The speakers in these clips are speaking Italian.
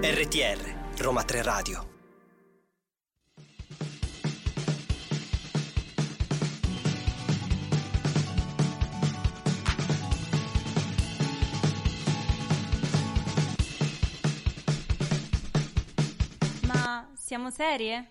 RTR Roma 3 Radio Ma siamo serie?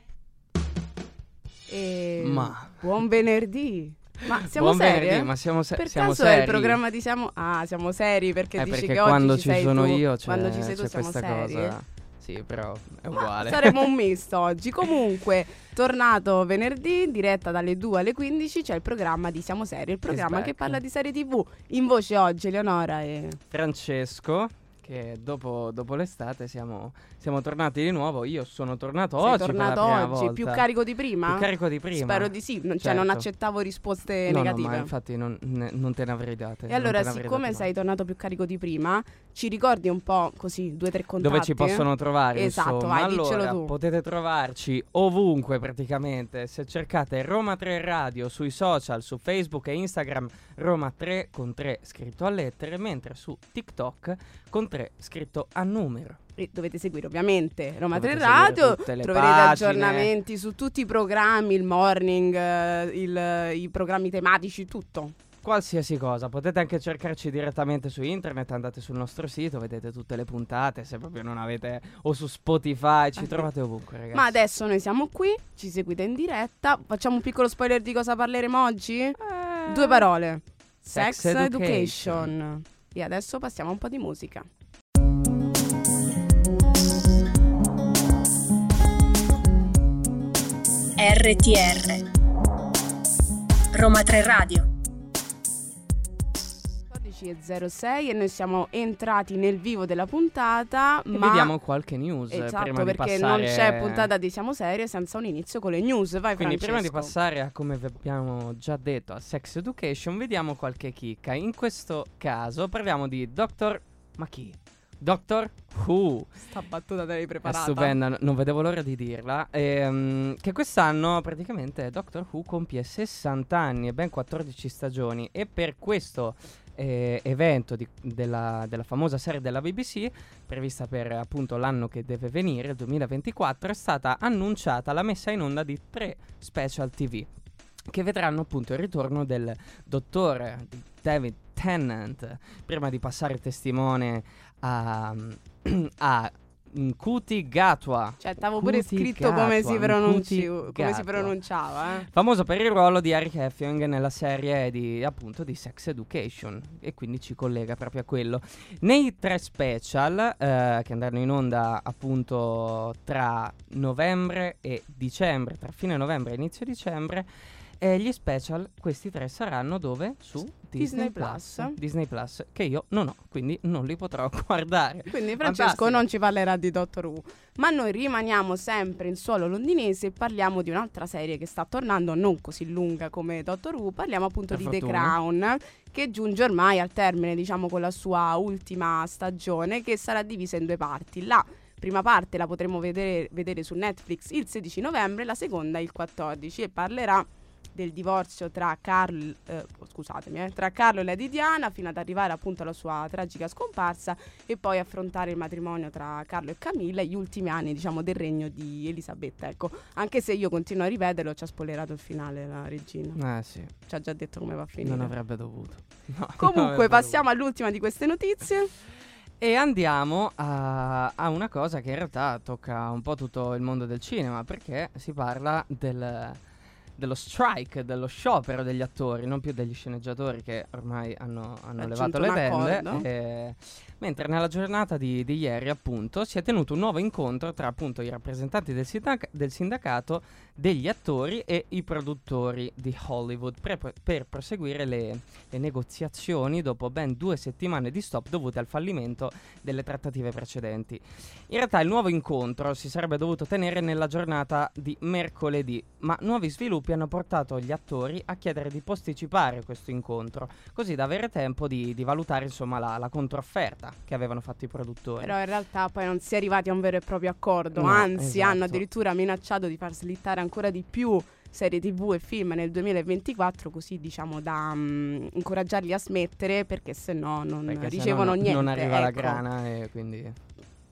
E Ma- buon venerdì. Ma siamo Buon serie? venerdì, ma siamo, se- per siamo caso seri. è il programma di siamo Ah, siamo seri perché Eh, dici perché che oggi quando ci ci sono tu, io c'è, quando ci sei tu siamo questa seri. cosa. Sì, però è Ma uguale. saremo un misto oggi. Comunque, tornato venerdì, diretta dalle 2 alle 15, c'è il programma di Siamo Seri, il programma back. che parla di serie TV. In voce oggi Eleonora e Francesco, che dopo, dopo l'estate siamo, siamo tornati di nuovo. Io sono tornato sei oggi tornato oggi, volta. più carico di prima? Più carico di prima. Spero di sì, non- cioè non Certo. accettavo risposte No, no, negative. ma infatti non, ne- non te ne avrei date. E allora, siccome sei tornato più carico di prima, ci ricordi un po' così due o tre contatti? Dove ci possono trovare? Esatto, insomma. vai, allora, tu. potete trovarci ovunque praticamente. Se cercate Roma 3 Radio sui social, su Facebook e Instagram, Roma 3 con 3 scritto a lettere, mentre su TikTok con 3 scritto a numero. E dovete seguire ovviamente Roma 3 Dovete seguire Radio, tutte le troverete pagine. aggiornamenti su tutti i programmi, il morning, eh, il- i programmi tematici, tutto. Qualsiasi cosa, potete anche cercarci direttamente su internet, andate sul nostro sito, vedete tutte le puntate, se proprio non avete o su Spotify, ci trovate ovunque, ragazzi. Ma adesso noi siamo qui, ci seguite in diretta, facciamo un piccolo spoiler di cosa parleremo oggi? Eh, Due parole. Sex, Sex education. education. E adesso passiamo a un po' di musica. RTR Roma 3 Radio 14.06 e noi siamo entrati nel vivo della puntata, E ma vediamo qualche news esatto, prima di perché passare... non c'è puntata di Siamo Serie senza un inizio con le news. Vai Quindi Francesco. prima di passare a come vi abbiamo già detto a Sex Education, vediamo qualche chicca. In questo caso parliamo di Dr. Ma chi? Dr. Who. Sta battuta te l'hai È preparata. stupenda, n- non vedevo l'ora di dirla. Ehm, che quest'anno praticamente Doctor Who compie 60 anni e ben 14 stagioni. E per questo eh, evento di- della, della famosa serie della BBC, prevista per appunto l'anno che deve venire, il 2024, è stata annunciata la messa in onda di tre special TV. Che vedranno appunto il ritorno del dottore David Tennant. Prima di passare testimone a, a Nkuti Gatwa. Cioè, t'avevo pure scritto come si, Gatwa, pronunci- come si Gatwa. pronunciava. Eh. Famoso per il ruolo di Harry Heffing nella serie di appunto di Sex Education e quindi ci collega proprio a quello. Nei tre special eh, che andranno in onda appunto tra novembre e dicembre, tra fine novembre e inizio dicembre, eh, gli special, questi tre saranno dove? Su Disney Disney, Plus. Plus. Disney Plus, che io non ho, quindi non li potrò guardare. Quindi Francesco non ci parlerà di Doctor Who. Ma noi rimaniamo sempre in suolo londinese e parliamo di un'altra serie che sta tornando, non così lunga come Doctor Who. Parliamo appunto Per di The fortuna. Crown, che giunge ormai al termine, diciamo, con la sua ultima stagione, che sarà divisa in due parti. La prima parte la potremo vedere, vedere su Netflix il 16 novembre, la seconda il 14 e parlerà del divorzio tra Carl, eh, scusatemi, eh, tra Carlo e Lady Diana fino ad arrivare appunto alla sua tragica scomparsa e poi affrontare il matrimonio tra Carlo e Camilla e gli ultimi anni diciamo del regno di Elisabetta. Ecco anche se io continuo a rivederlo ci ha spoilerato il finale la regina. Eh sì, ci ha già detto come va a finire. Non avrebbe dovuto. No, comunque avrebbe passiamo all'ultima di queste notizie. E andiamo a, a una cosa che in realtà tocca un po' tutto il mondo del cinema, perché si parla del- dello strike, dello sciopero degli attori, non più degli sceneggiatori che ormai hanno, hanno levato le un bende. accordo. e- mentre nella giornata di, di ieri, appunto, si è tenuto un nuovo incontro tra appunto i rappresentanti del, sindac- del sindacato, degli attori e i produttori di Hollywood per, per proseguire le, le negoziazioni dopo ben due settimane di stop dovute al fallimento delle trattative precedenti. In realtà il nuovo incontro si sarebbe dovuto tenere nella giornata di mercoledì, ma nuovi sviluppi hanno portato gli attori a chiedere di posticipare questo incontro, così da avere tempo di, di valutare insomma la, la controofferta che avevano fatto i produttori. però in realtà poi non si è arrivati a un vero e proprio accordo No, anzi esatto. hanno addirittura minacciato di far slittare ancora di più serie tv e film nel 2024 così diciamo da mm, incoraggiarli a smettere perché se no non Perché ricevono no niente. Non arriva la ecco. grana e quindi...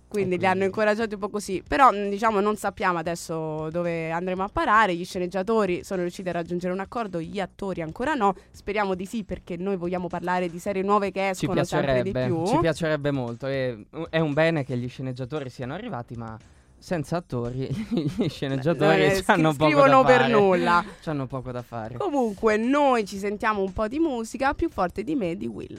Quindi li hanno incoraggiati un po' così. Però mh, diciamo non sappiamo adesso dove andremo a parare. Gli sceneggiatori sono riusciti a raggiungere un accordo, gli attori ancora no. Speriamo di sì perché noi vogliamo parlare di serie nuove che escono sempre di più. ci piacerebbe molto. E, è un bene che gli sceneggiatori siano arrivati, ma senza attori gli sceneggiatori Eh, hanno scri- poco da per fare. nulla. C'hanno poco da fare. Comunque noi ci sentiamo un po' di musica più forte di me di Will.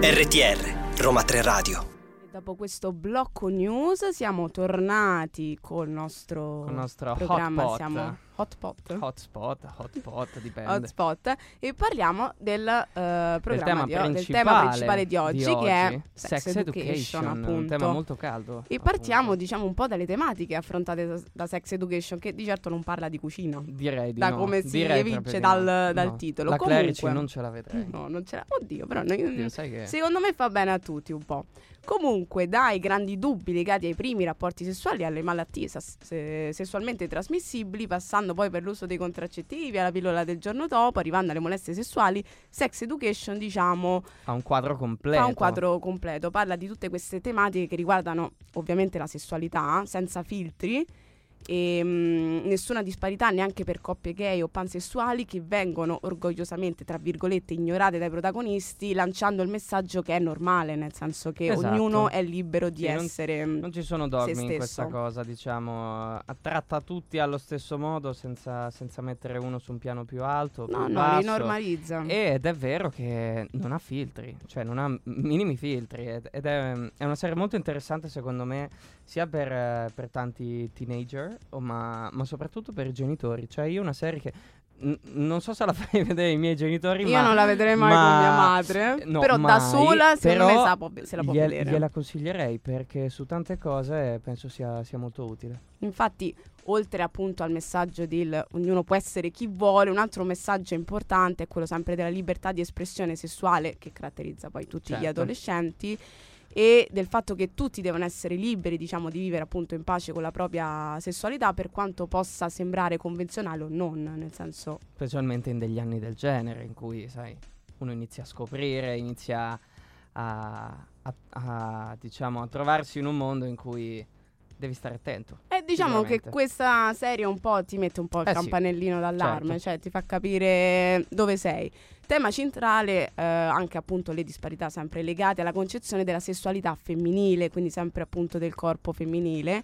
RTR, Roma 3 Radio. Dopo questo blocco news siamo tornati col nostro, Col nostro programma. hotpot. Siamo hotpot. Hotspot, hotpot, dipende. hotspot e parliamo del eh, programma tema di del principale tema principale di oggi, di che è oggi, sex, Sex education, appunto. un tema molto caldo. e partiamo diciamo un po' dalle tematiche affrontate da, da Sex Education che di certo non parla di cucina. Direi di da no. come si evince dal- no. dal titolo. La Clerici Comunque- non ce la vedrei. No, non c'era. Oddio, però noi- Oddio, sai che... secondo me fa bene a tutti un po'. Comunque, dai grandi dubbi legati ai primi rapporti sessuali alle malattie sas- se- sessualmente trasmissibili, passando poi per l'uso dei contraccettivi, alla pillola del giorno dopo, arrivando alle molestie sessuali, Sex Education, diciamo, Ha un quadro completo. fa un quadro completo. Parla di tutte queste tematiche che riguardano ovviamente la sessualità, senza filtri. E mm, nessuna disparità neanche per coppie gay o pansessuali che vengono orgogliosamente, tra virgolette, ignorate dai protagonisti, lanciando il messaggio che è normale, nel senso che Esatto. ognuno è libero di Sì, non- essere. Non ci sono dogmi in questa cosa, diciamo, tratta tutti allo stesso modo senza, senza mettere uno su un piano più alto. no, più no, li basso. normalizza. Ed è vero che non ha filtri, cioè non ha minimi filtri ed, ed è, è una serie molto interessante secondo me sia per, per tanti teenager ma, ma soprattutto per i genitori. Cioè io una serie che n- non so se la fai vedere ai miei genitori, Io ma non la vedrei mai ma- con mia madre, no, però da mai, sola secondo però me sa- può- se la può gliel- vedere. Gliela consiglierei perché su tante cose penso sia, sia molto utile. Infatti, oltre appunto al messaggio del ognuno può essere chi vuole, un altro messaggio importante è quello sempre della libertà di espressione sessuale che caratterizza poi tutti gli Certo. adolescenti e del fatto che tutti devono essere liberi, diciamo, di vivere appunto in pace con la propria sessualità per quanto possa sembrare convenzionale o non, nel senso specialmente in degli anni del genere in cui, sai, uno inizia a scoprire, inizia a, a- a, diciamo, a trovarsi in un mondo in cui devi stare attento. E diciamo che questa serie un po' ti mette un po' il Eh sì, campanellino d'allarme, certo. cioè ti fa capire dove sei. Tema centrale, eh, anche appunto le disparità sempre legate alla concezione della sessualità femminile, quindi sempre appunto del corpo femminile.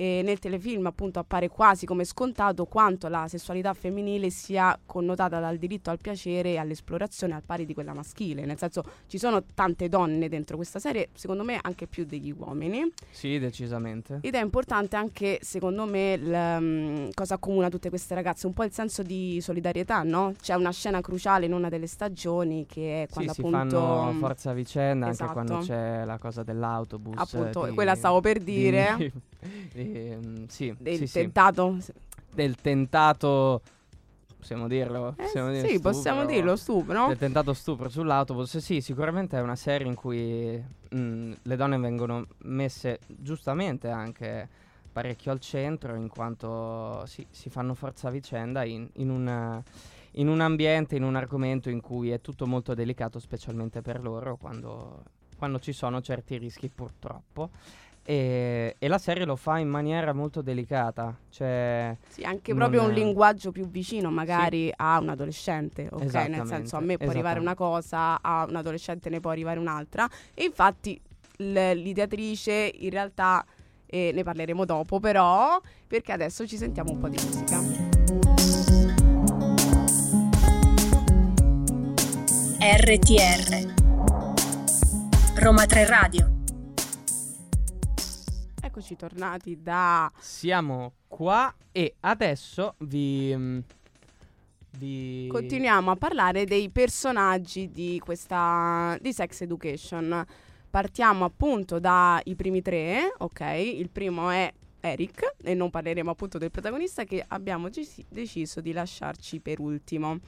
E nel telefilm appunto appare quasi come scontato quanto la sessualità femminile sia connotata dal diritto al piacere e all'esplorazione al pari di quella maschile. Nel senso ci sono tante donne dentro questa serie, secondo me anche più degli uomini. Sì, decisamente. Ed è importante anche, secondo me, il, mm, cosa accomuna tutte queste ragazze, un po' il senso di solidarietà, no? C'è una scena cruciale in una delle stagioni che è Sì, quando si appunto... fanno forza vicenda Esatto. anche quando c'è la cosa dell'autobus. Appunto, di- quella stavo per di- dire. ehm, sì, del sì, sì. tentato. del tentato, possiamo dirlo? Eh, Possiamo sì, possiamo stupro? dirlo, stupro. Del tentato stupro sull'autobus, sì, sicuramente è una serie in cui mh, le donne vengono messe giustamente anche parecchio al centro, in quanto sì, si fanno forza a vicenda in, in una- in un ambiente, in un argomento in cui è tutto molto delicato, specialmente per loro, quando, quando ci sono certi rischi purtroppo. E, e la serie lo fa in maniera molto delicata, cioè Sì, anche proprio un linguaggio più vicino magari a un adolescente, ok? Nel senso a me può arrivare una cosa, a un adolescente ne può arrivare un'altra. E infatti l- l'ideatrice in realtà, eh, ne parleremo dopo però, perché adesso ci sentiamo un po' di musica. RTR Roma 3 Radio Eccoci tornati da... Siamo qua e adesso vi... mm, vi... Continuiamo a parlare dei personaggi di questa... di Sex Education. Partiamo appunto dai primi tre, ok? Il primo è Eric e non parleremo appunto del protagonista che abbiamo gesi- deciso di lasciarci per ultimo.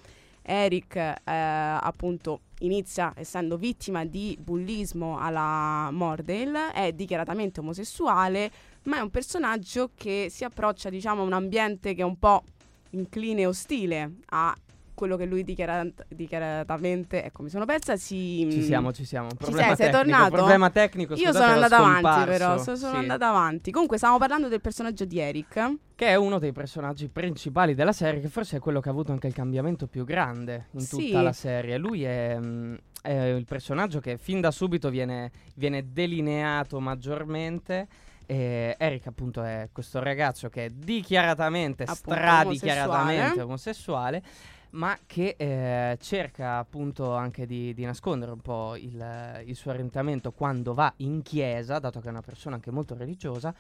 Eric eh, appunto inizia essendo vittima di bullismo alla Mordale, è dichiaratamente omosessuale, ma è un personaggio che si approccia diciamo a un ambiente che è un po' incline e ostile a quello che lui dichiarat- dichiaratamente ecco mi sono persa si Ci siamo, ci siamo. ci Problema sei, sei tecnico, tornato? Problema tecnico, io sono andata avanti però so- sono Sì. andata avanti comunque stavamo parlando del personaggio di Eric Che è uno dei personaggi principali della serie, che forse è quello che ha avuto anche il cambiamento più grande in Sì. tutta la serie. Lui è, mm, è il personaggio che fin da subito viene, viene delineato maggiormente. E Eric, appunto, è questo ragazzo che è dichiaratamente, Appunto, stradichiaratamente omosessuale. Ma che eh, cerca appunto anche di, di nascondere un po' il, il suo orientamento quando va in chiesa, dato che è una persona anche molto religiosa,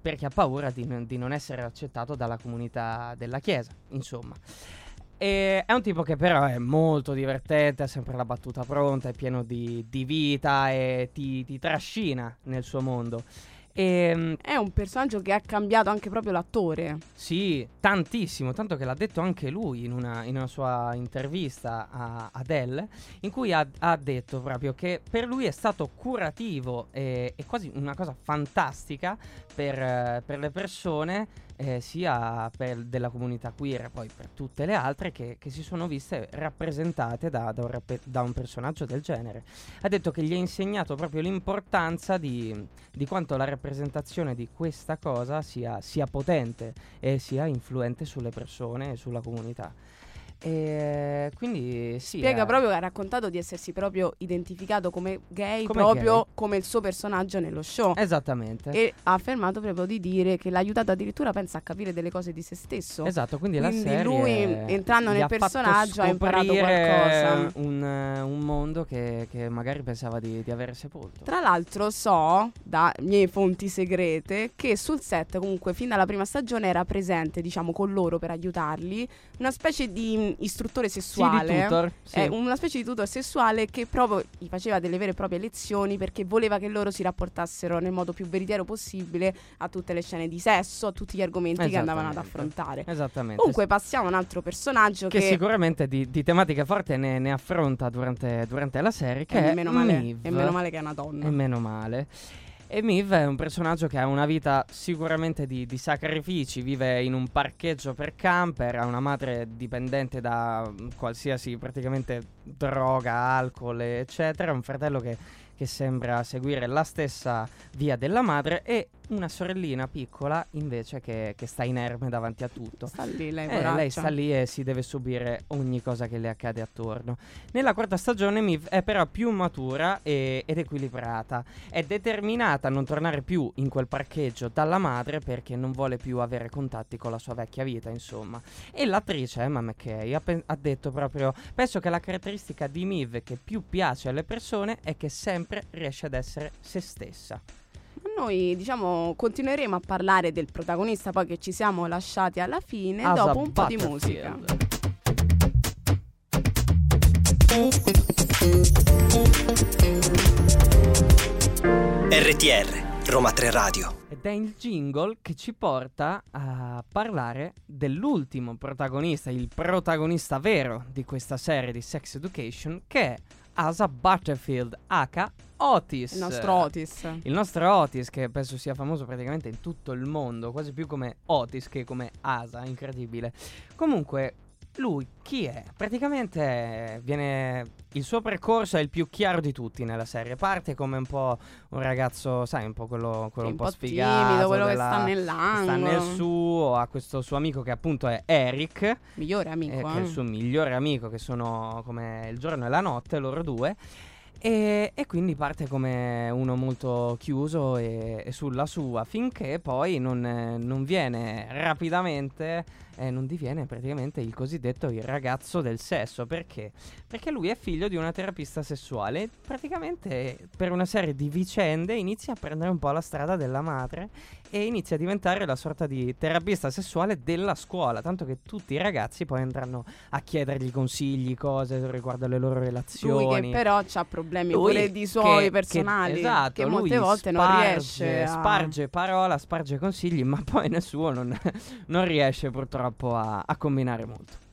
perché ha paura di, di non essere accettato dalla comunità della chiesa, insomma. E è un tipo che però è molto divertente, ha sempre la battuta pronta, è pieno di, di vita e ti, ti trascina nel suo mondo. E È un personaggio che ha cambiato anche proprio l'attore. sì, tantissimo, tanto che l'ha detto anche lui in una, in una sua intervista a Adele, in cui ha, ha detto proprio che per lui è stato curativo e, e quasi una cosa fantastica per, eh, per le persone, eh, sia della comunità queer, poi per tutte le altre, che, che si sono viste rappresentate da, da un, rappe- da un personaggio del genere. Ha detto che gli ha insegnato proprio l'importanza di, di quanto la rappresentazione di questa cosa sia, sia potente e sia influente sulle persone e sulla comunità. E quindi sì. Spiega eh, proprio che ha raccontato di essersi proprio identificato come gay, Come proprio gay. come il suo personaggio nello show. Esattamente. E ha affermato proprio di dire che l'ha aiutato addirittura, pensa, a capire delle cose di se stesso. Esatto, quindi, la Quindi serie lui, entrando nel ha personaggio, ha imparato qualcosa. Un, eh, un mondo che, che magari pensava di, di avere sepolto. Tra l'altro so, da miei fonti segrete, che sul set comunque fin dalla prima stagione era presente, diciamo, con loro per aiutarli, una specie di istruttore Sì, sessuale. di tutor. sì. È una specie di tutor sessuale che proprio gli faceva delle vere e proprie lezioni perché voleva che loro si rapportassero nel modo più veritiero possibile a tutte le scene di sesso, a tutti gli argomenti che andavano ad affrontare. Esattamente. Comunque passiamo a un altro personaggio che, che, sicuramente di, di tematiche forti ne, ne affronta durante, durante la serie, che e è meno male, e meno male che è una donna. E meno male. E Miv è un personaggio che ha una vita sicuramente di, di sacrifici, vive in un parcheggio per camper, ha una madre dipendente da mm, qualsiasi praticamente droga, alcol, eccetera, un fratello che, che sembra seguire la stessa via della madre e una sorellina piccola invece che, che sta inerme davanti a tutto. Sta lì lei, Eh, lei sta lì e si deve subire ogni cosa che le accade attorno. Nella quarta stagione Miv è però più matura e- ed equilibrata. È determinata a non tornare più in quel parcheggio dalla madre perché non vuole più avere contatti con la sua vecchia vita, insomma. E l'attrice Emma McKay ha, ha detto proprio: Penso che la caratteristica di Miv che più piace alle persone è che sempre riesce ad essere se stessa. Noi diciamo continueremo a parlare del protagonista poi che ci siamo lasciati alla fine Asa dopo un po' di musica. RTR, Roma 3 Radio. Ed è il jingle che ci porta a parlare dell'ultimo protagonista, il protagonista vero di questa serie di Sex Education, che è Asa Butterfield, aka Otis. Il nostro Otis. Il nostro Otis, che penso sia famoso praticamente in tutto il mondo, quasi più come Otis che come Asa, incredibile. Comunque, lui chi è? Praticamente eh, viene. Il suo percorso è il più chiaro di tutti nella serie. Parte come un po' un ragazzo, sai, un po' quello, quello Sì, un po' sfigato. timido, quello che della- sta nell'angolo. sta nel suo, ha questo suo amico che appunto è Eric, Migliore amico, eh, eh. che è il suo migliore amico, che sono come il giorno e la notte, loro due. E, e quindi parte come uno molto chiuso e, e sulla sua, finché poi non, eh, non viene rapidamente, eh, non diviene praticamente il cosiddetto il ragazzo del sesso. Perché? Perché lui è figlio di una terapista sessuale. Praticamente per una serie di vicende inizia a prendere un po' la strada della madre e inizia a diventare la sorta di terapista sessuale della scuola. Tanto che tutti i ragazzi poi andranno a chiedergli consigli, cose riguardo alle loro relazioni. Lui che però ha problemi Lui pure di suoi che- personali che, esatto, che molte volte non sparge- riesce a... Sparge parola, sparge consigli, ma poi nel suo non, non riesce purtroppo a, a combinare molto.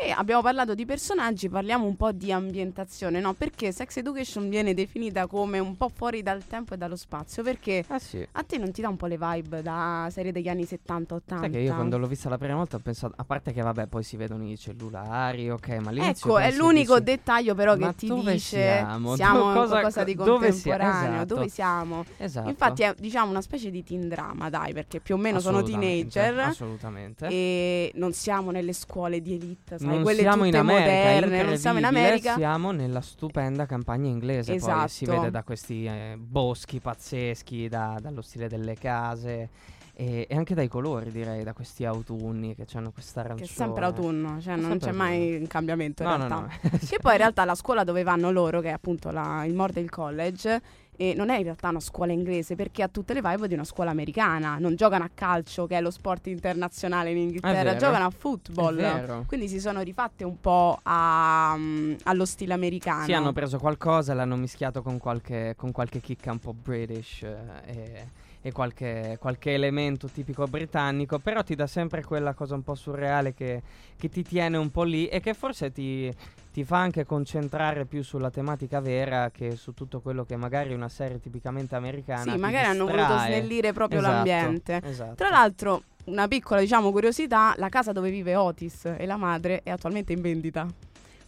E abbiamo parlato di personaggi, parliamo un po' di ambientazione, no? Perché Sex Education viene definita come un po' fuori dal tempo e dallo spazio, perché Ah sì. a te non ti dà un po' le vibe da serie degli anni 70-80? Sai che io quando l'ho vista la prima volta ho pensato, a parte che vabbè poi si vedono i cellulari, ok, ma all'inizio Ecco, è l'unico dici, dettaglio però "Ma che ti dove dice siamo? siamo cosa- qualcosa di dove sia- contemporaneo, esatto. dove siamo? Esatto. Infatti è diciamo una specie di teen drama, dai, perché più o meno sono teenager Assolutamente. e non siamo nelle scuole di elite, non quelle siamo in America, moderne, non siamo in America. Siamo nella stupenda campagna inglese. Poi si Esatto. vede da questi eh, boschi pazzeschi, da- dallo stile delle case e, e anche dai colori, direi, da questi autunni che hanno questa Che arancione. è sempre autunno, cioè non c'è mai autunno. un cambiamento in No, realtà. no, no. Che poi in realtà la scuola dove vanno loro, che è appunto la- il Mordale College, e non è in realtà una scuola inglese perché ha tutte le vibe di una scuola americana. Non giocano a calcio, che è lo sport internazionale in Inghilterra, giocano a football. Quindi si sono rifatte un po' a, mm, allo stile americano. Sì, hanno preso qualcosa e l'hanno mischiato con qualche, con qualche chicca un po' british eh, e, qualche, qualche elemento tipico britannico, però ti dà sempre quella cosa un po' surreale che, che ti tiene un po' lì e che forse ti, ti fa anche concentrare più sulla tematica vera che su tutto quello che magari una serie tipicamente americana Sì, magari hanno voluto distrae. snellire proprio Esatto, l'ambiente. esatto. Tra l'altro, una piccola diciamo curiosità, la casa dove vive Otis e la madre è attualmente in vendita.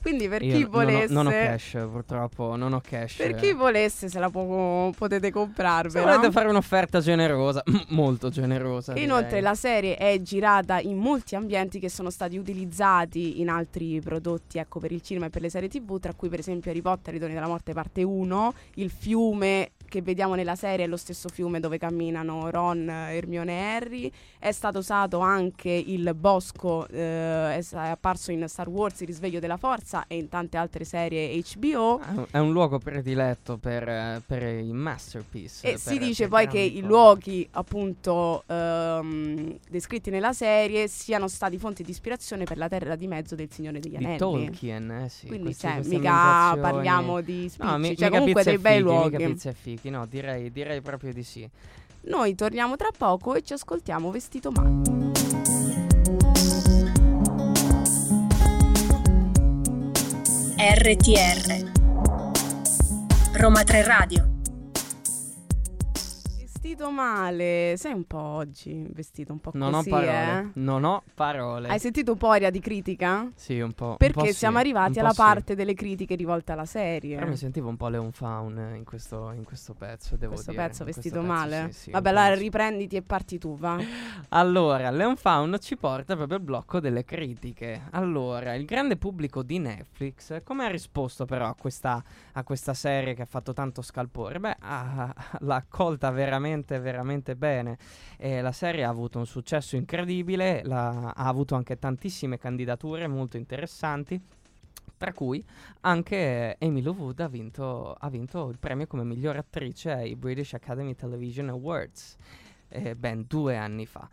Quindi per Io chi non ho- volesse non ho cash purtroppo, non ho cash. Per chi volesse se la può- potete Se comprarvela. volete fare un'offerta generosa, molto generosa. Inoltre direi. la serie è girata in molti ambienti che sono stati utilizzati in altri prodotti ecco, per il cinema e per le serie tv, tra cui per esempio Harry Potter, Ritorni della Morte parte 1, il fiume che vediamo nella serie è lo stesso fiume dove camminano Ron, Hermione e Harry, è stato usato anche il bosco, eh, è, apparso in Star Wars, Il risveglio della forza e in tante altre serie HBO. È un- luogo prediletto per, per i masterpiece. E per- si dice poi che i luoghi appunto ehm, descritti nella serie siano stati fonte di ispirazione per la terra di mezzo del Signore degli di Anelli. Tolkien, eh sì. Quindi queste- cioè, queste mica parliamo di spicci, No, mi- cioè comunque dei bei luoghi. Mica pizza e fichi, no, direi, direi proprio di sì. Noi torniamo tra poco e ci ascoltiamo Vestito Male. RTR Roma 3 Radio Vestito male, sei un po' oggi vestito un po' Non così, ho parole. eh? Non ho parole. Hai sentito un po' aria di critica? Sì, un po'. un Perché po' sì, siamo un arrivati po' alla sì. parte delle critiche rivolte alla serie. Però mi sentivo un po' Leon Faun in questo, in questo pezzo, devo questo dire. pezzo questo vestito pezzo, male? sì, sì, Vabbè, un po' allora sì. riprenditi e parti tu, va. Allora, Leon Faun ci porta proprio al blocco delle critiche. Allora, il grande pubblico di Netflix, come ha risposto però a questa, a questa serie che ha fatto tanto scalpore? Beh, ha- l'ha accolta veramente, veramente bene. Eh, la serie ha avuto un successo incredibile, la- ha avuto anche tantissime candidature molto interessanti. Tra cui anche Lou Wood ha vinto, ha vinto il premio come miglior attrice ai British Academy Television Awards eh, ben due anni fa.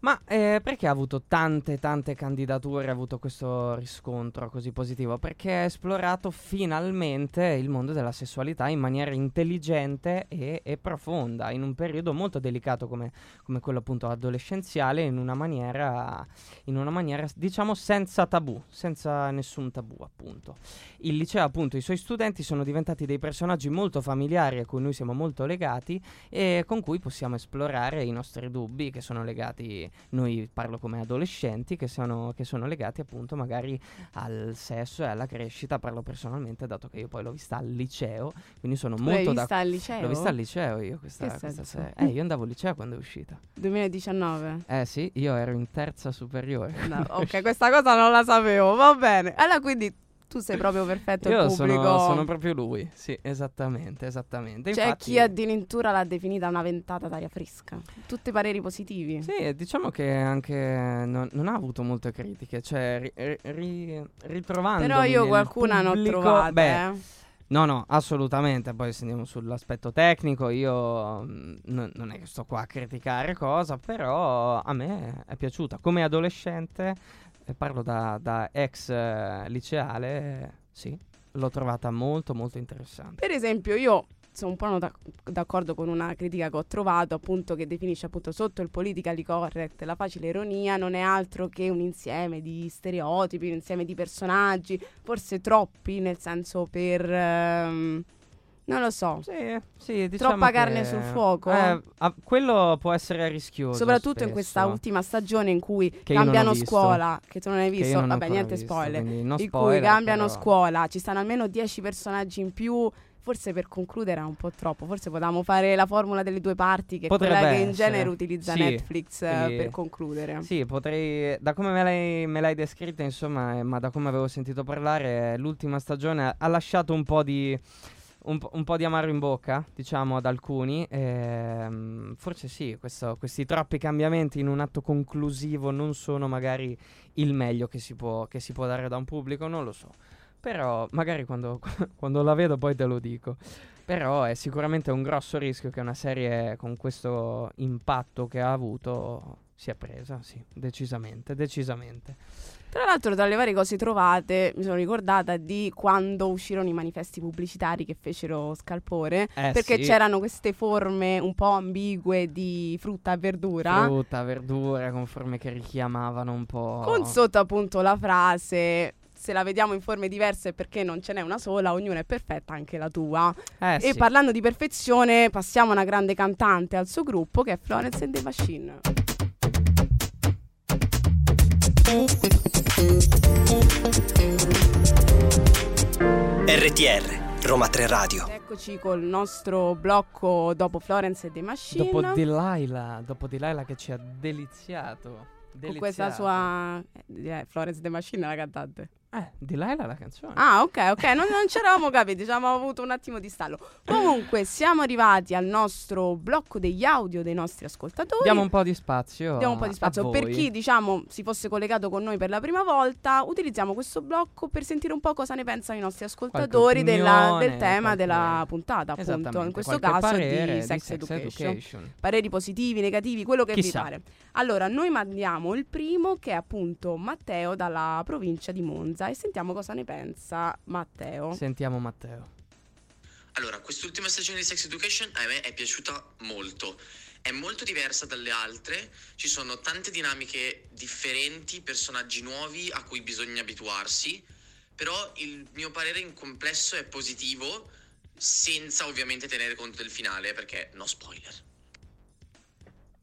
Ma eh, perché ha avuto tante tante candidature, ha avuto questo riscontro così positivo? Perché ha esplorato finalmente il mondo della sessualità in maniera intelligente e, e profonda, in un periodo molto delicato come, come quello appunto adolescenziale, in una maniera, in una maniera diciamo senza tabù, senza nessun tabù appunto. Il liceo appunto, i suoi studenti sono diventati dei personaggi molto familiari a cui noi siamo molto legati e con cui possiamo esplorare i nostri dubbi che sono legati, noi parlo come adolescenti, che sono, che sono legati appunto magari al sesso e alla crescita, parlo personalmente dato che io poi l'ho vista al liceo, quindi sono l'hai molto da... vista al liceo? L'ho vista al liceo io questa, questa serie. Eh, io andavo al liceo quando è uscita. 2019. Eh sì, io ero in terza superiore. No, ok, questa cosa non la sapevo, va bene. Allora quindi tu sei proprio perfetto Io il pubblico. sono, sono proprio lui, sì, esattamente, esattamente. C'è Infatti- chi addirittura l'ha definita una ventata d'aria fresca. Tutti pareri positivi. Sì, diciamo che anche non, non ha avuto molte critiche, cioè ri, ri, ri- ritrovando Però io qualcuna ne ho trovate. Beh, eh. no, no, assolutamente, poi se andiamo sull'aspetto tecnico, io mm, non- non è che sto qua a criticare cosa, però a me è piaciuta. Come adolescente, parlo da, da ex eh, liceale, sì, l'ho trovata molto molto interessante. Per esempio, io sono un po' no- d'accordo con una critica che ho trovato, appunto, che definisce appunto sotto il politically correct la facile ironia non è altro che un insieme di stereotipi, un insieme di personaggi, forse troppi, nel senso per... ehm, non lo so. Sì, sì, diciamo Troppa carne sul fuoco? Eh, ah, quello può essere rischioso. Soprattutto in spesso. questa ultima stagione in cui Che cambiano scuola, che tu non hai visto, non vabbè, niente visto, spoiler. in spoiler, cui cambiano però- scuola, ci stanno almeno 10 personaggi in più. Forse per concludere è un po' troppo. Forse potevamo fare la formula delle due parti, che è Potrebbe quella che in essere. genere utilizza Sì, Netflix eh, sì. per concludere. Sì, potrei. Da come me l'hai, me l'hai descritta, insomma, eh, ma da come avevo sentito parlare, eh, l'ultima stagione ha lasciato un po' di. Un, po'- un po' di amaro in bocca, diciamo, ad alcuni. ehm, forse sì, questo- questi troppi cambiamenti in un atto conclusivo non sono magari il meglio che si può, che si può dare da un pubblico, non lo so. Però magari quando, quando la vedo poi te lo dico. Però è sicuramente un grosso rischio che una serie con questo impatto che ha avuto sia presa, sì, decisamente, decisamente. Tra l'altro, tra le varie cose trovate, mi sono ricordata di quando uscirono i manifesti pubblicitari che fecero scalpore. Eh perché sì, c'erano queste forme un po' ambigue di frutta e verdura. frutta, verdura, con forme che richiamavano un po'... Con sotto appunto la frase. Se la vediamo in forme diverse perché non ce n'è una sola, ognuna è perfetta, anche la tua. Eh E sì. parlando di perfezione, passiamo a una grande cantante al suo gruppo che è Florence and the Machine. RTR, Roma 3 Radio. Eccoci col nostro blocco dopo Florence and the Machine. Dopo Delilah, dopo Delilah che ci ha deliziato. con questa sua eh, Florence the Machine la cantante. Eh, Delilah la canzone. Ah, ok, ok, non, non ci eravamo capiti, diciamo, abbiamo avuto un attimo di stallo. Comunque, siamo arrivati al nostro blocco degli audio dei nostri ascoltatori. Diamo un po' di spazio. Diamo un po' di spazio. Per chi, diciamo, si fosse collegato con noi per la prima volta, utilizziamo questo blocco per sentire un po' cosa ne pensano i nostri ascoltatori della- del tema qualche- della puntata, appunto. In questo caso parere di sex, education. education. Pareri positivi, negativi, quello che Chissà. vi pare. Allora, noi mandiamo il primo che è appunto Matteo dalla provincia di Monza e sentiamo cosa ne pensa Matteo. Sentiamo Matteo. Allora, quest'ultima stagione di Sex Education a me è piaciuta molto. È molto diversa dalle altre, ci sono tante dinamiche differenti, personaggi nuovi a cui bisogna abituarsi, però il mio parere in complesso è positivo, senza ovviamente tenere conto del finale, perché no spoiler.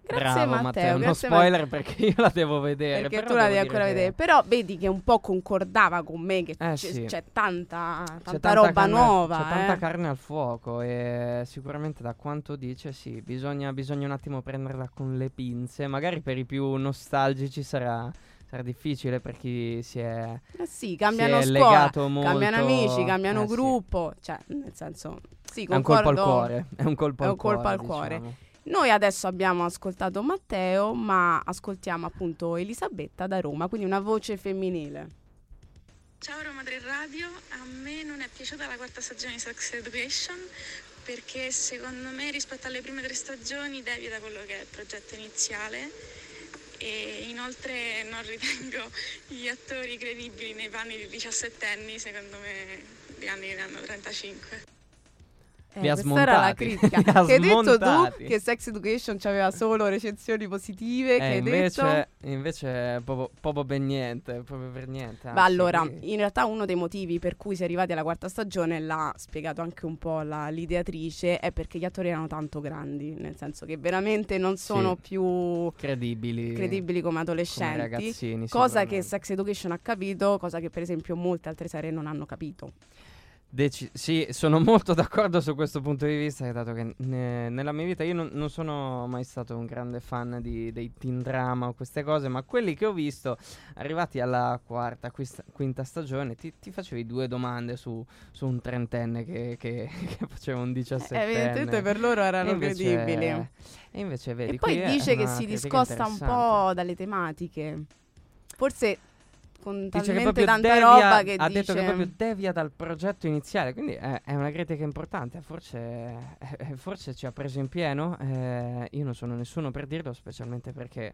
Grazie Bravo Matteo, no grazie spoiler perché io la devo vedere. Perché tu la devi ancora che- vedere. Però vedi che un po' concordava con me che Eh, c'è, sì. c'è tanta, tanta, C'è tanta roba carne- nuova. C'è tanta eh. carne al fuoco e sicuramente da quanto dice sì, bisogna, bisogna un attimo prenderla con le pinze. Magari per i più nostalgici sarà, sarà difficile per chi si è, Eh sì, cambiano si è scuola, legato molto. cambiano amici, cambiano Eh, sì. gruppo. Cioè, nel senso, sì, È un colpo al concordo. cuore. È un colpo È al un colpo cuore. al cuore. diciamo. Noi adesso abbiamo ascoltato Matteo, ma ascoltiamo appunto Elisabetta da Roma, quindi una voce femminile. Ciao Roma 3 Radio, a me non è piaciuta la quarta stagione di Sex Education perché secondo me rispetto alle prime tre stagioni devia da quello che è il progetto iniziale e inoltre non ritengo gli attori credibili nei panni di 17 anni, secondo me di anni ne hanno 35. Eh, Li ha questa era la smontati. critica. Che hai detto tu smontati. che Sex Education aveva solo recensioni positive, che Eh, hai invece, detto... invece proprio, proprio per niente, proprio per niente. Ma anzi, allora, qui- in realtà uno dei motivi per cui si è arrivati alla quarta stagione, l'ha spiegato anche un po' la- l'ideatrice, è perché gli attori erano tanto grandi, nel senso che veramente non sono più credibili. credibili come come adolescenti. ragazzini. Cosa che. Sex Education ha capito, cosa che per esempio molte altre serie non hanno capito. Deci- sì, sono molto d'accordo su questo punto di vista, dato che ne- nella mia vita io non, non sono mai stato un grande fan di- dei teen drama o queste cose, ma quelli che ho visto, arrivati alla quarta, quista- quinta stagione, ti, ti facevi due domande su, su un trentenne che, che- che faceva un Eh, diciassettenne. evidentemente per loro erano E invece- credibili. E invece vedi, E poi qui è dice che una si critica discosta un interessante. po' dalle tematiche. Forse con Dice talmente tanta devia- roba che ha dice... detto che proprio devia dal progetto iniziale, quindi è, è una critica importante, forse, eh, forse ci ha preso in pieno, eh, io non sono nessuno per dirlo, specialmente perché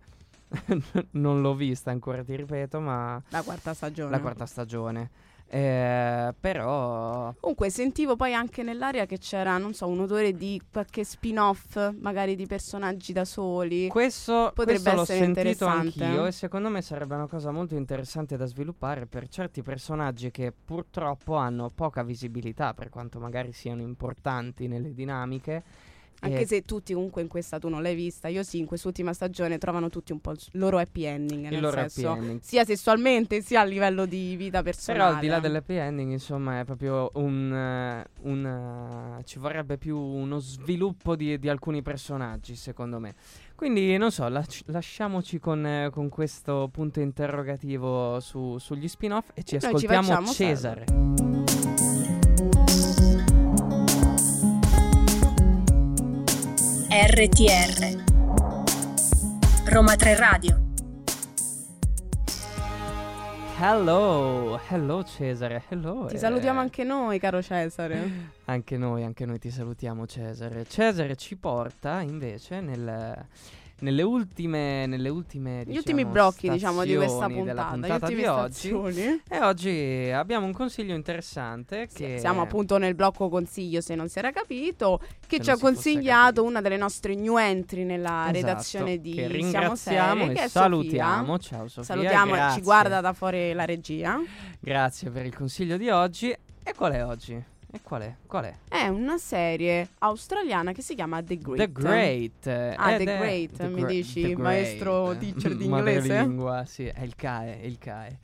non l'ho vista ancora, ti ripeto, ma La quarta stagione. la quarta stagione. Eh, però Comunque sentivo poi anche nell'aria che c'era, non so, un odore di qualche spin-off, magari di personaggi da soli. questo, Potrebbe questo l'ho essere sentito anch'io e secondo me sarebbe una cosa molto interessante da sviluppare per certi personaggi che purtroppo hanno poca visibilità per quanto magari siano importanti nelle dinamiche. Anche E- se tutti comunque in questa tu non l'hai vista, io sì, in quest'ultima stagione trovano tutti un po' il loro happy ending, il nel senso, ending. sia sessualmente sia a livello di vita personale. Però al di là dell'happy ending, insomma, è proprio un. eh, un, eh, ci vorrebbe più uno sviluppo di, di alcuni personaggi, secondo me. Quindi, non so, lasci- lasciamoci con, eh, con questo punto interrogativo su- sugli spin-off e ci ci ascoltiamo facciamo Cesare. RTR Roma 3 Radio Hello, hello Cesare, hello. Ti salutiamo anche noi, caro Cesare. Anche noi, anche noi ti salutiamo Cesare. Cesare ci porta invece nel- nelle ultime, nelle ultime Gli ultimi diciamo, blocchi, diciamo, di questa puntata, puntata gli di oggi. E oggi abbiamo un consiglio interessante Sì, che Siamo appunto nel blocco consiglio, se non si era capito, che Se ci ha consigliato una delle nostre new entry nella Esatto, redazione di che Siamo Serie, che salutiamo. Sofia. Ciao Sofia. Salutiamo, grazie. ci guarda da fuori la regia. Grazie per il consiglio di oggi. E qual è oggi? E qual è? Qual è? È una serie australiana che si chiama The Great. The Great. Ah, The è- Great, The mi dici, The maestro Great. teacher di inglese? Madrelingua, sì, è il CAE, è il CAE.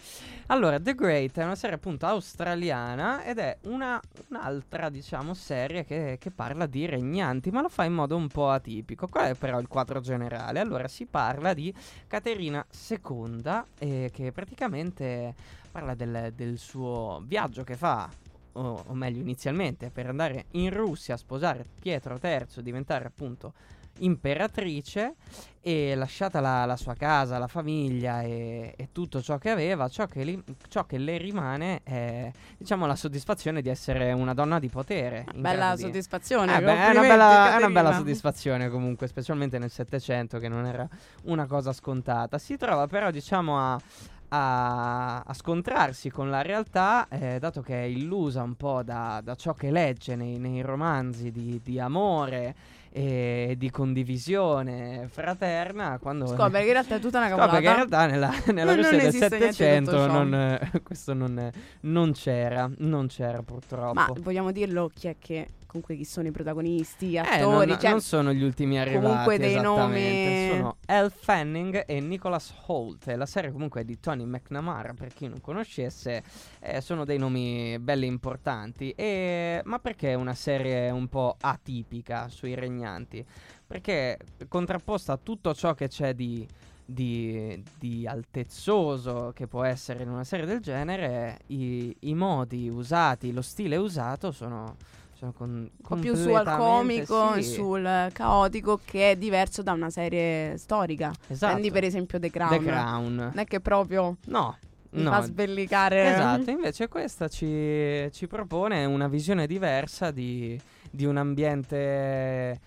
Allora, The Great è una serie appunto australiana ed è una, un'altra, diciamo, serie che, che parla di regnanti, ma lo fa in modo un po' atipico. Qual è però il quadro generale? Allora, si parla di Caterina II, eh, che praticamente parla del, del suo viaggio che fa o, o meglio inizialmente per andare in Russia a sposare Pietro III, diventare appunto imperatrice e lasciata la, la sua casa, la famiglia e, e tutto ciò che aveva, ciò che, li- ciò che le rimane è diciamo la soddisfazione di essere una donna di potere. Bella di- soddisfazione. eh beh, è una bella, è una bella soddisfazione comunque, specialmente nel Settecento, che non era una cosa scontata. Si trova però, diciamo, a, a- a scontrarsi con la realtà, eh, dato che è illusa un po' da, da ciò che legge nei, nei romanzi di, di amore e di condivisione fraterna. Quando Scopre che in realtà è tutta una Scopre cavolata. che in realtà nella, nella Non- Russia non del tutto Settecento non, eh, questo non, non c'era, non c'era purtroppo. Ma vogliamo dirlo chi è che comunque chi sono i protagonisti, gli Eh, attori, non, cioè, non sono gli ultimi arrivati comunque dei nomi- Sono Elle Fanning e Nicholas Holt. La serie comunque è di Tony McNamara, per chi non conoscesse, eh, sono dei nomi belli importanti. E... Ma perché è una serie un po' atipica sui regnanti? Perché contrapposta a tutto ciò che c'è di, di, di altezzoso che può essere in una serie del genere, i, i modi usati, lo stile usato sono, sono con, un po' più su al completamente- comico e sì, sul caotico che è diverso da una serie storica. esatto. Prendi per esempio The Crown. The Crown. Non è che proprio No, mi no. fa sbellicare. Esatto, invece questa ci, ci propone una visione diversa di, di un ambiente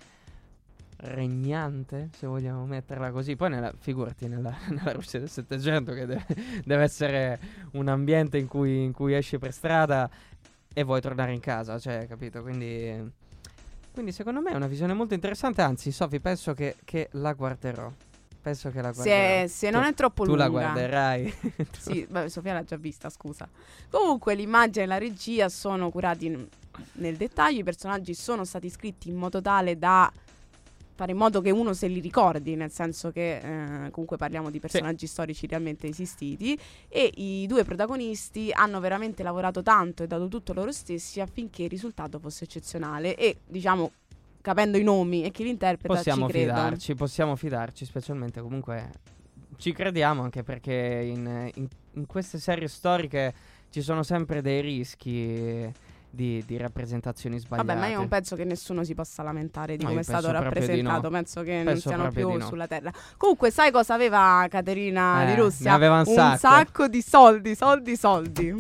regnante, se vogliamo metterla così. Poi nella, figurati nella, nella Russia del Settecento che deve, deve essere un ambiente in cui, in cui esci per strada e vuoi tornare in casa, cioè, capito? Quindi, quindi secondo me è una visione molto interessante, anzi Sofi penso che, che la guarderò. Penso che la Se, guarderò. se non Tu- è troppo Tu lunga. la guarderai. Tu- Sì, beh, Sofia l'ha già vista, scusa. Comunque l'immagine e la regia sono curati n- nel dettaglio, i personaggi sono stati scritti in modo tale da fare in modo che uno se li ricordi, nel senso che eh, comunque parliamo di personaggi storici realmente esistiti e i due protagonisti hanno veramente lavorato tanto e dato tutto loro stessi affinché il risultato fosse eccezionale. E diciamo capendo i nomi e chi li interpreta Possiamo fidarci, possiamo fidarci, specialmente comunque ci crediamo anche perché in, in- in queste serie storiche ci sono sempre dei rischi di, di rappresentazioni sbagliate. Vabbè, ma io non penso che nessuno si possa lamentare di No, come è stato rappresentato. no. Penso che non Penso siano proprio più no. sulla terra. Comunque, sai cosa aveva Caterina Eh, di Russia? aveva un sacco. di soldi, soldi, soldi.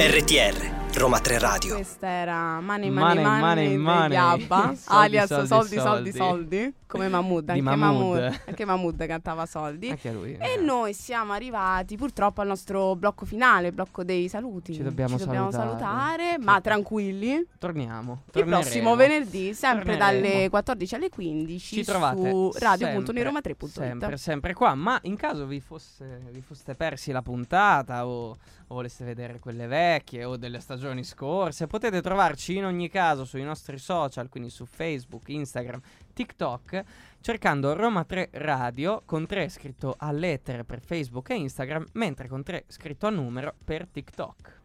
RTR, Roma 3 Radio. Questa era Money Money, Money Money, money, money. Abba, Soldi, alias soldi, soldi, soldi, soldi. soldi, come Mahmood, Di anche Mahmood. Mahmood, anche Mahmood cantava soldi. Anche lui. E eh. noi siamo arrivati purtroppo al nostro blocco finale, blocco dei saluti. Ci dobbiamo salutare. salutare, ma tranquilli. Torniamo. Il prossimo venerdì, sempre Torneremo. dalle 14 alle 15 Ci trovate su sempre, radio.neroma3.it. Sempre, sempre qua. Ma in caso vi, fosse, vi foste persi la puntata o, o voleste vedere quelle vecchie o delle stagioni scorse, potete trovarci in ogni caso sui nostri social, quindi su Facebook, Instagram, TikTok, cercando Roma 3 Radio con 3 scritto a lettere per Facebook e Instagram, mentre con 3 scritto a numero per TikTok.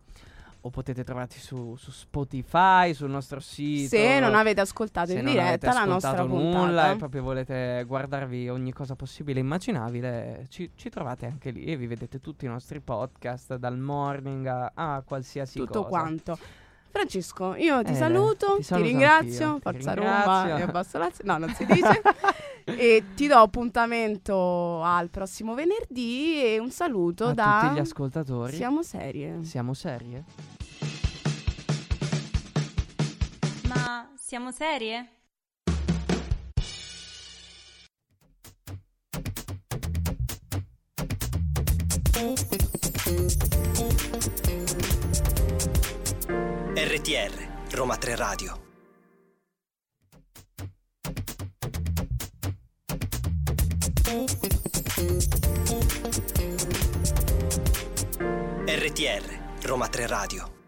O potete trovarci su, su Spotify, sul nostro sito. Se non avete ascoltato in diretta la nostra ascoltato puntata. nulla e proprio volete guardarvi ogni cosa possibile e immaginabile, ci, ci trovate anche lì e vi vedete tutti i nostri podcast dal morning a, a qualsiasi tutto cosa. quanto. Francesco, io ti Eh, saluto, ti ti, saluto ringrazio, anch'io, ti Forza. Roma e Abbasso Lazio. No, non si dice. e ti do appuntamento al prossimo venerdì e un saluto A da tutti gli ascoltatori. Siamo serie. Siamo serie? Siamo serie? RTR, Roma 3 Radio. RTR, Roma 3 Radio.